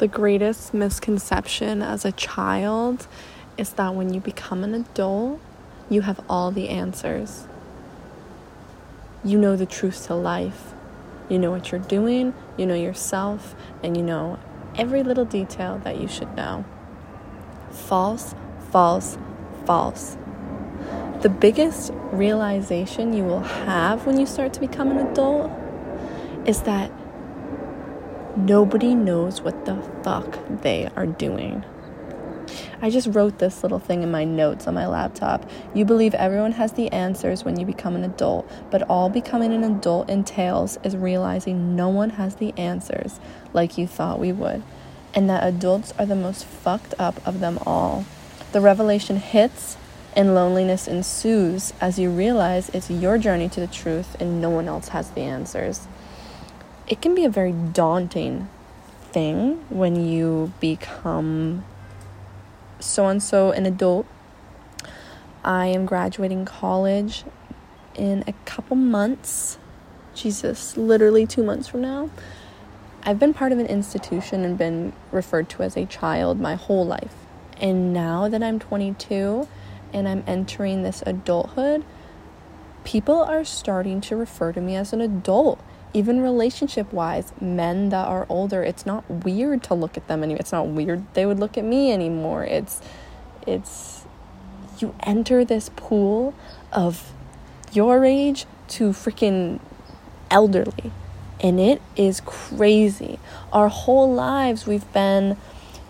The greatest misconception as a child is that when you become an adult, you have all the answers. You know the truth to life. You know what you're doing, you know yourself, and you know every little detail that you should know. False, false, false. The biggest realization you will have when you start to become an adult is that nobody knows what the fuck they are doing. I just wrote this little thing in my notes on my laptop. You believe everyone has the answers when you become an adult, but all becoming an adult entails is realizing no one has the answers like you thought we would, and that adults are the most fucked up of them all. The revelation hits and loneliness ensues as you realize it's your journey to the truth and no one else has the answers. It can be a very daunting thing when you become so and so an adult. I am graduating college in a couple months. Jesus, literally two months from now. I've been part of an institution and been referred to as a child my whole life. And now that I'm 22 and I'm entering this adulthood, people are starting to refer to me as an adult even relationship wise, men that are older, it's not weird to look at them anymore. It's not weird they would look at me anymore. It's it's you enter this pool of your age to freaking elderly. And it is crazy. Our whole lives we've been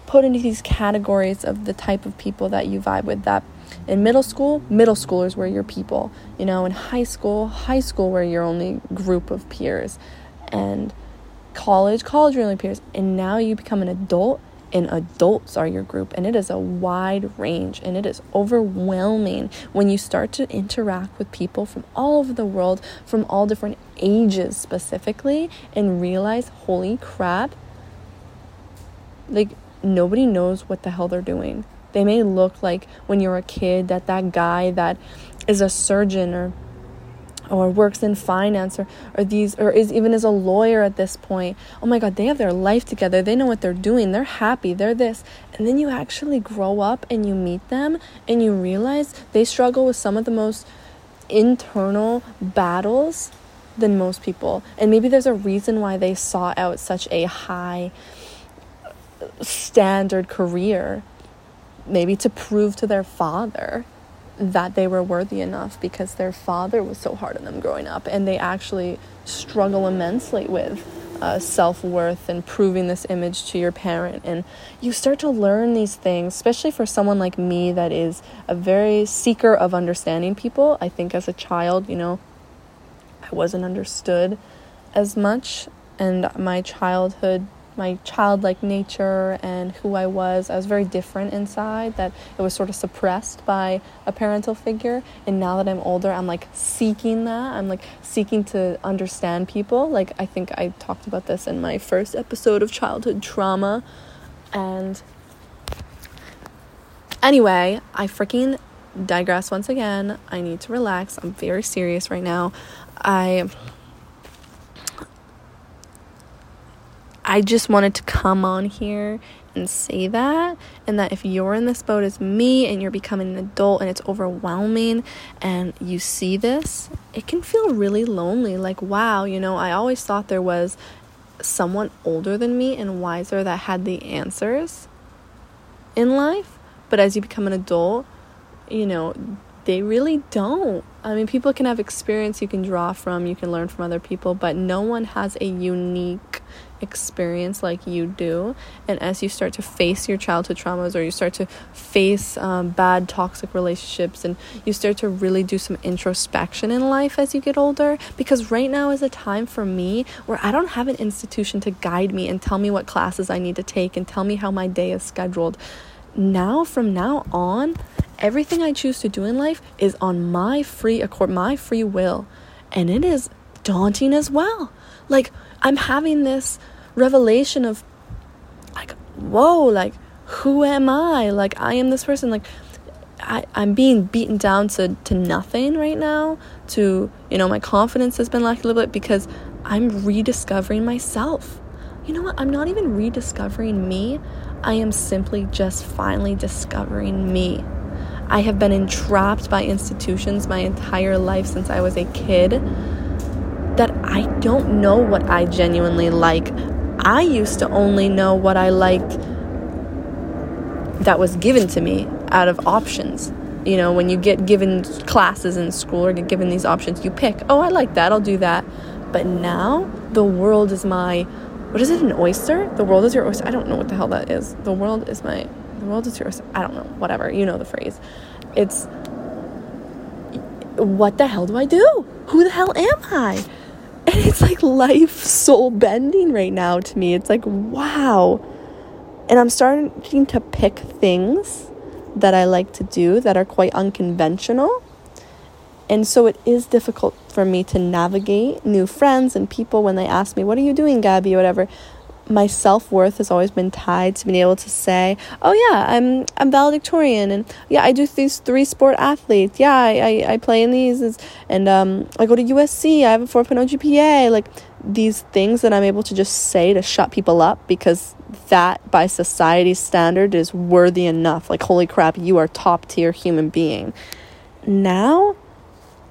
put into these categories of the type of people that you vibe with that in middle school, middle schoolers were your people. You know, in high school, high school were your only group of peers. And college, college were your only peers. And now you become an adult and adults are your group and it is a wide range and it is overwhelming when you start to interact with people from all over the world from all different ages specifically and realize holy crap like nobody knows what the hell they're doing they may look like when you're a kid that that guy that is a surgeon or or works in finance or, or these or is even as a lawyer at this point. Oh my god they have their life together. They know what they're doing. They're happy. They're this. And then you actually grow up and you meet them and you realize they struggle with some of the most internal battles than most people. And maybe there's a reason why they sought out such a high standard career maybe to prove to their father that they were worthy enough because their father was so hard on them growing up. And they actually struggle immensely with uh, self-worth and proving this image to your parent. And you start to learn these things especially for someone like me that is a very seeker of understanding people. I think as a child you know i wasn't understood as much. And my childhood my childlike nature and who I was. I was very different inside, that it was sort of suppressed by a parental figure. And now that I'm older, I'm like seeking that. I'm like seeking to understand people. Like, I think I talked about this in my first episode of childhood trauma. And anyway, I freaking digress once again. I need to relax. I'm very serious right now. I I just wanted to come on here and say that and that if you're in this boat as me and you're becoming an adult and it's overwhelming and you see this it can feel really lonely. Like wow you know i always thought there was someone older than me and wiser that had the answers in life but as you become an adult you know they really don't i mean people can have experience you can draw from you can learn from other people but no one has a unique experience like you do. And as you start to face your childhood traumas or you start to face um, bad toxic relationships and you start to really do some introspection in life as you get older, because right now is a time for me where I don't have an institution to guide me and tell me what classes I need to take and tell me how my day is scheduled. Now, from now on, everything I choose to do in life is on my free accord, my free will. And it is daunting as well. Like, I'm having this revelation of like whoa like who am i like i am this person like I, i'm being beaten down to, to nothing right now to you know my confidence has been lacking a little bit because i'm rediscovering myself you know what? I'm not even rediscovering me. I am simply just finally discovering me. I have been entrapped by institutions my entire life since I was a kid that I don't know what I genuinely like. I used to only know what I liked that was given to me out of options. You know, when you get given classes in school or get given these options, you pick, oh, I like that, I'll do that. But now the world is my, what is it, an oyster? The world is your oyster. I don't know what the hell that is. The world is my world is yours. I don't know, whatever. You know the phrase. It's what the hell do I do? Who the hell am I? And it's like life soul bending right now to me. It's like, wow. And I'm starting to pick things that I like to do that are quite unconventional. And so it is difficult for me to navigate new friends and people when they ask me, What are you doing, Gabby? whatever my self-worth has always been tied to being able to say oh yeah i'm i'm valedictorian and yeah i do these three sport athletes. Yeah i i, I play in these and um i go to usc i have a 4.0 gpa like these things that i'm able to just say to shut people up because that by society's standard is worthy enough. Like holy crap you are top tier human being. Now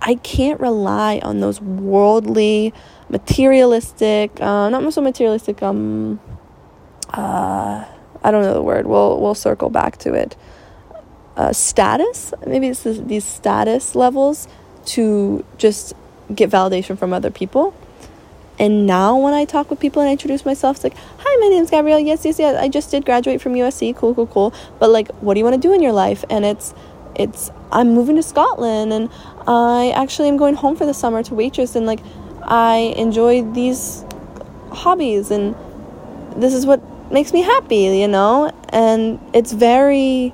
i can't rely on those worldly materialistic, uh, not so materialistic, um, uh, I don't know the word. We'll, we'll circle back to it. Uh, status, maybe it's these status levels to just get validation from other people. And now when I talk with people and I introduce myself, it's like, hi, my name's Gabrielle. Yes, yes, yes. I just did graduate from USC. Cool, cool, cool. But like, what do you want to do in your life? And it's, it's, I'm moving to Scotland and I actually am going home for the summer to waitress and like, I enjoy these hobbies and this is what makes me happy, you know? And it's very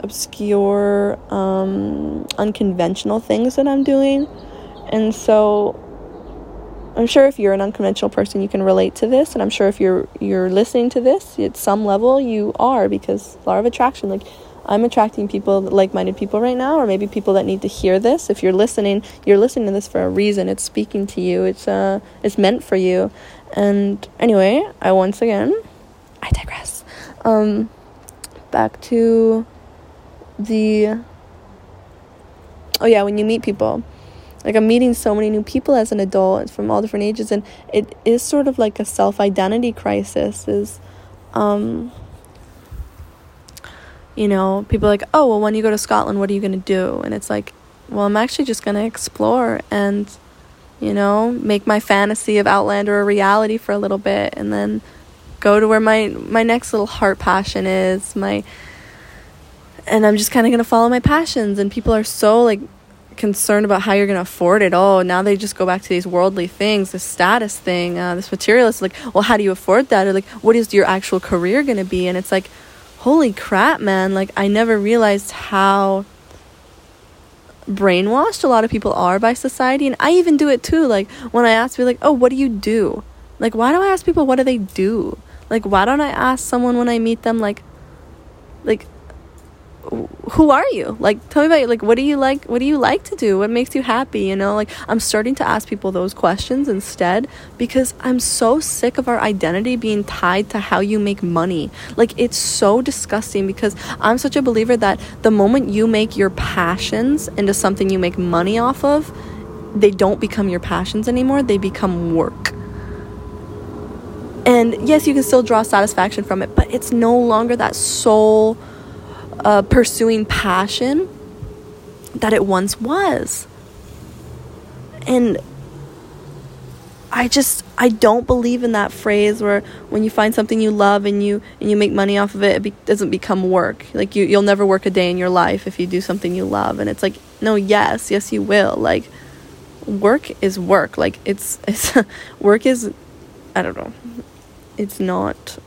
obscure, um, unconventional things that I'm doing. And so I'm sure if you're an unconventional person, you can relate to this, and I'm sure if you're you're listening to this at some level, you are because law of attraction. Like I'm attracting people, like minded people right now, or maybe people that need to hear this. If you're listening, you're listening to this for a reason. It's speaking to you, it's, uh, it's meant for you. And anyway, I once again, I digress. Um, back to the. Oh, yeah, when you meet people. Like, I'm meeting so many new people as an adult from all different ages, and it is sort of like a self identity crisis. Is, um, you know, people like, oh, well, when you go to Scotland, what are you going to do? And it's like, well, I'm actually just going to explore and, you know, make my fantasy of Outlander a reality for a little bit and then go to where my, my next little heart passion is. My, and I'm just kind of going to follow my passions. And people are so like concerned about how you're going to afford it. Oh, now they just go back to these worldly things, this status thing, uh, this materialist. Like, well, how do you afford that? Or like, what is your actual career going to be? And it's like, holy crap, man. Like, I never realized how brainwashed a lot of people are by society. And I even do it too. Like, when I ask people, like, oh, what do you do? Like, why do I ask people, what do they do? Like, why don't I ask someone when I meet them, like, like, who are you? Like, tell me about you. Like, what do you like? What do you like to do? What makes you happy? You know, like, I'm starting to ask people those questions instead because I'm so sick of our identity being tied to how you make money. Like, it's so disgusting because I'm such a believer that the moment you make your passions into something you make money off of, they don't become your passions anymore, they become work. And yes, you can still draw satisfaction from it, but it's no longer that soul uh, pursuing passion that it once was. And I just I don't believe in that phrase where when you find something you love and you and you make money off of it, it be, doesn't become work. Like you you'll never work a day in your life if you do something you love. And it's like no, yes, yes you will. Like work is work. Like it's it's work is I don't know. It's not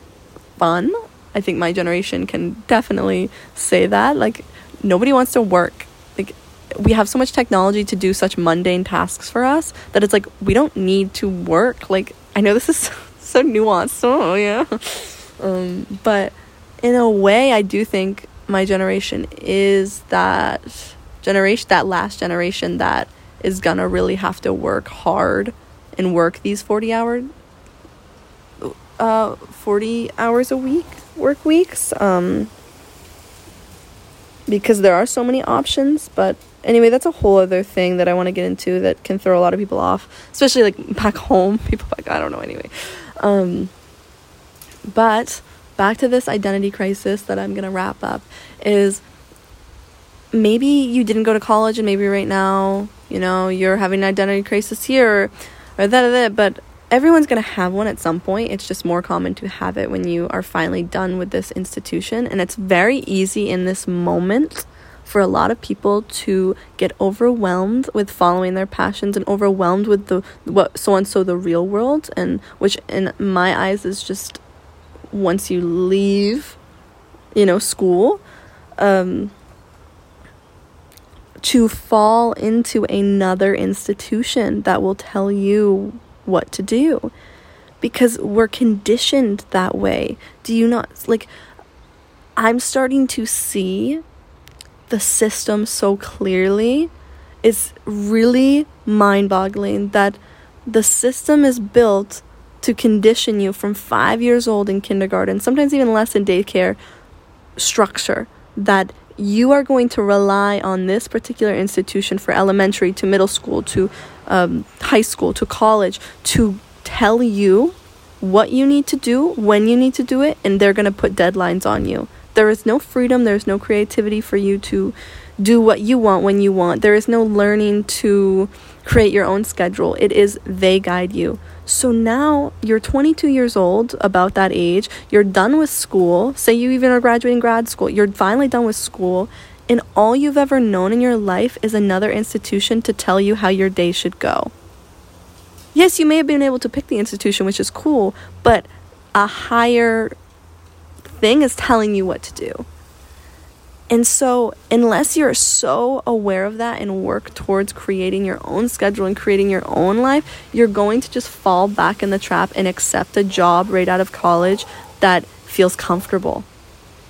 fun. I think my generation can definitely say that. Like, nobody wants to work. Like, we have so much technology to do such mundane tasks for us that it's like we don't need to work. Like, I know this is so nuanced. Oh, yeah. Um, but in a way, I do think my generation is that generation, that last generation that is gonna really have to work hard and work these 40 hour uh, 40 hours a week work weeks um, because there are so many options but anyway that's a whole other thing that i want to get into that can throw a lot of people off especially like back home people like i don't know anyway. Um, but back to this identity crisis that i'm going to wrap up is maybe you didn't go to college and maybe right now you know you're having an identity crisis here or, or that, that but everyone's going to have one at some point. It's just more common to have it when you are finally done with this institution. And it's very easy in this moment for a lot of people to get overwhelmed with following their passions and overwhelmed with the what so and so the real world. And which in my eyes is just once you leave you know school um to fall into another institution that will tell you what to do because we're conditioned that way. Do you not like I'm starting to see the system so clearly. It's really mind-boggling that the system is built to condition you from 5 years old in kindergarten, sometimes even less in daycare structure that you are going to rely on this particular institution for elementary to middle school to um, high school to college to tell you what you need to do, when you need to do it, and they're going to put deadlines on you. There is no freedom, there's no creativity for you to do what you want when you want. There is no learning to create your own schedule. It is they guide you. So now you're 22 years old, about that age, you're done with school. Say you even are graduating grad school, you're finally done with school, and all you've ever known in your life is another institution to tell you how your day should go. Yes, you may have been able to pick the institution, which is cool, but a higher thing is telling you what to do. And so, unless you're so aware of that and work towards creating your own schedule and creating your own life, you're going to just fall back in the trap and accept a job right out of college that feels comfortable.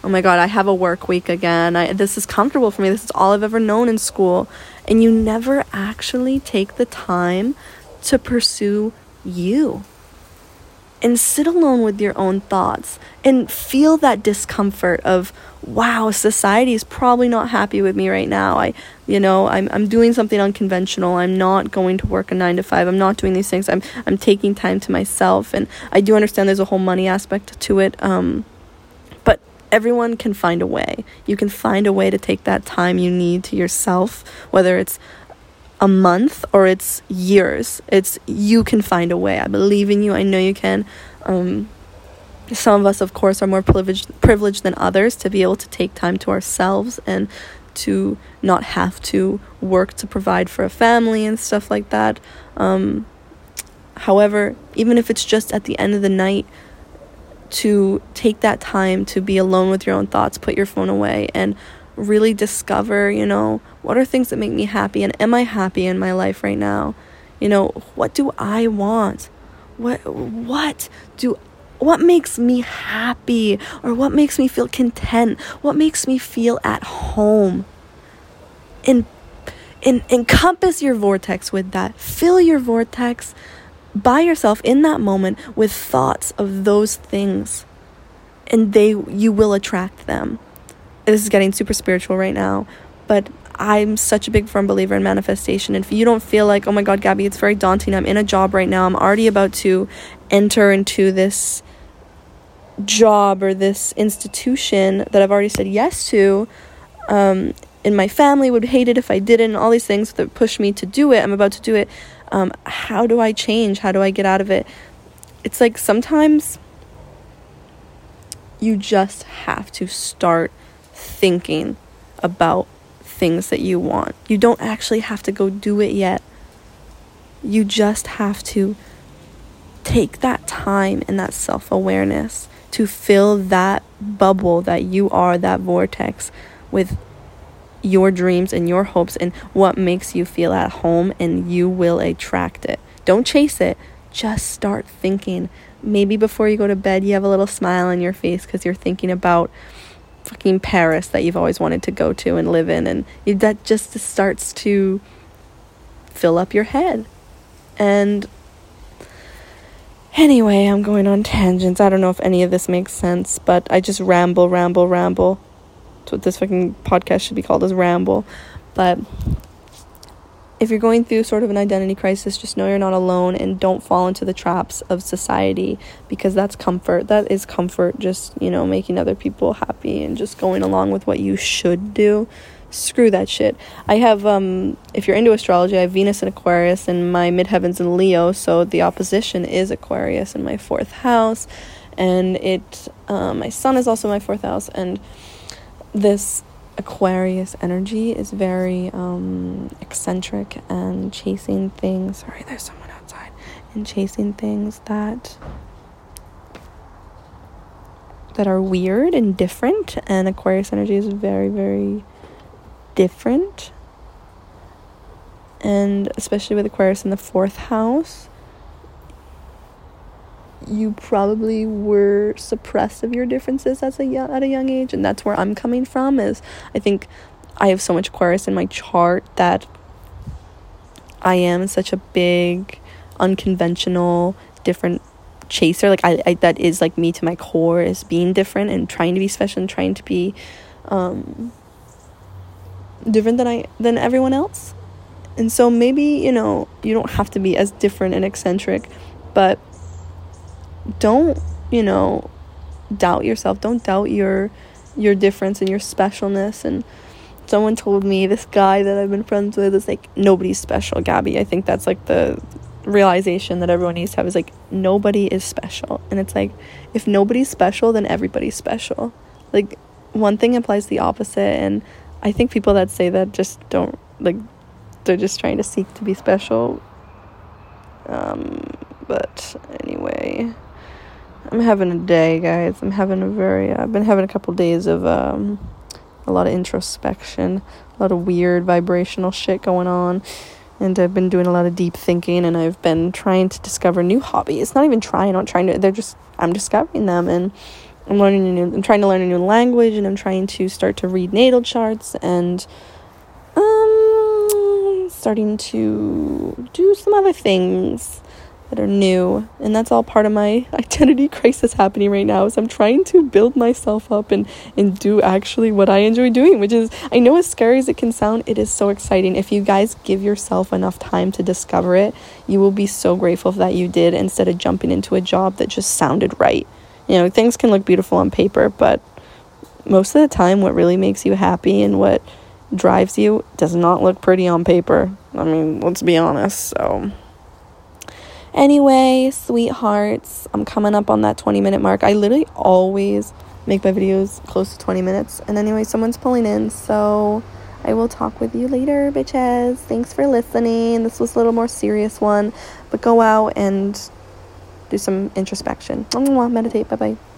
Oh my god, I have a work week again. I, this is comfortable for me. This is all I've ever known in school. And you never actually take the time to pursue you and sit alone with your own thoughts and feel that discomfort of wow society is probably not happy with me right now. I you know i'm i'm doing something unconventional. I'm not going to work a 9 to 5 i'm not doing these things. I'm i'm taking time to myself. And i do understand there's a whole money aspect to it um but everyone can find a way. You can find a way to take that time you need to yourself whether it's a month or it's years. It's you can find a way. I believe in you. I know you can. Um, some of us, of course, are more privileged privileged than others to be able to take time to ourselves and to not have to work to provide for a family and stuff like that. Um, however, even if it's just at the end of the night, to take that time to be alone with your own thoughts, put your phone away, and really discover, you know, what are things that make me happy and am I happy in my life right now? You know, what do I want? What what do what makes me happy or what makes me feel content? What makes me feel at home? And and encompass your vortex with that. Fill your vortex by yourself in that moment with thoughts of those things and they you will attract them this is getting super spiritual right now, but I'm such a big firm believer in manifestation. And if you don't feel like, oh my God, Gabby, it's very daunting, I'm in a job right now, I'm already about to enter into this job or this institution that I've already said yes to, um, and my family would hate it if I didn't, all these things that push me to do it, I'm about to do it. Um, how do I change? How do I get out of it? It's like sometimes you just have to start thinking about things that you want. You don't actually have to go do it yet. You just have to take that time and that self awareness to fill that bubble that you are, that vortex, with your dreams and your hopes and what makes you feel at home, and you will attract it. Don't chase it, just start thinking. Maybe before you go to bed, you have a little smile on your face because you're thinking about fucking Paris that you've always wanted to go to and live in, and that just starts to fill up your head. And Anyway, I'm going on tangents. I don't know if any of this makes sense, but I just ramble, ramble, ramble. That's what this fucking podcast should be called is ramble. But if you're going through sort of an identity crisis, just know you're not alone and don't fall into the traps of society because that's comfort. That is comfort, just, you know, making other people happy and just going along with what you should do screw that shit. I have um if you're into astrology, I have Venus in Aquarius and my midheavens in Leo, so the opposition is Aquarius in my fourth house and it um, my sun is also my fourth house and this Aquarius energy is very um, eccentric and chasing things. Sorry, there's someone outside. And chasing things that that are weird and different. And Aquarius energy is very, very different. And especially with Aquarius in the fourth house, you probably were suppressed of your differences as a young, at a young age, and that's where I'm coming from. Is I think I have so much Aquarius in my chart that I am such a big, unconventional, different chaser. Like I, I that is like me to my core is being different and trying to be special and trying to be um different than I than everyone else. And so maybe, you know, you don't have to be as different and eccentric, but don't, you know, doubt yourself. Don't doubt your your difference and your specialness and someone told me this guy that I've been friends with is like nobody's special, Gabby. I think that's like the realization that everyone needs to have is like nobody is special. And it's like if nobody's special, then everybody's special. Like one thing implies the opposite and I think people that say that just don't like they're just trying to seek to be special. Um, but anyway, I'm having a day, guys. I'm having a very I've been having a couple days of um a lot of introspection, a lot of weird vibrational shit going on. And I've been doing a lot of deep thinking and I've been trying to discover new hobbies. Not even trying, I'm not trying to they're just I'm discovering them and I'm learning a new I'm trying to learn a new language and I'm trying to start to read natal charts and um starting to do some other things that are new and that's all part of my identity crisis happening right now is i'm trying to build myself up and and do actually what i enjoy doing which is i know as scary as it can sound it is so exciting if you guys give yourself enough time to discover it you will be so grateful that you did instead of jumping into a job that just sounded right you know, things can look beautiful on paper, but most of the time, what really makes you happy and what drives you does not look pretty on paper. I mean, let's be honest. So, anyway, sweethearts, I'm coming up on that 20 minute mark. I literally always make my videos close to 20 minutes. And anyway, someone's pulling in. So, I will talk with you later, bitches. Thanks for listening. This was a little more serious one, but go out and do some introspection. Meditate. Bye bye.